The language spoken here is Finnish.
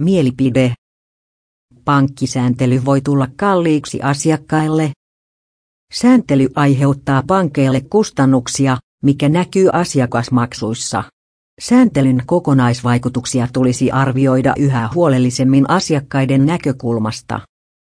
Mielipide. Pankkisääntely voi tulla kalliiksi asiakkaille. Sääntely aiheuttaa pankeille kustannuksia, mikä näkyy asiakasmaksuissa. Sääntelyn kokonaisvaikutuksia tulisi arvioida yhä huolellisemmin asiakkaiden näkökulmasta.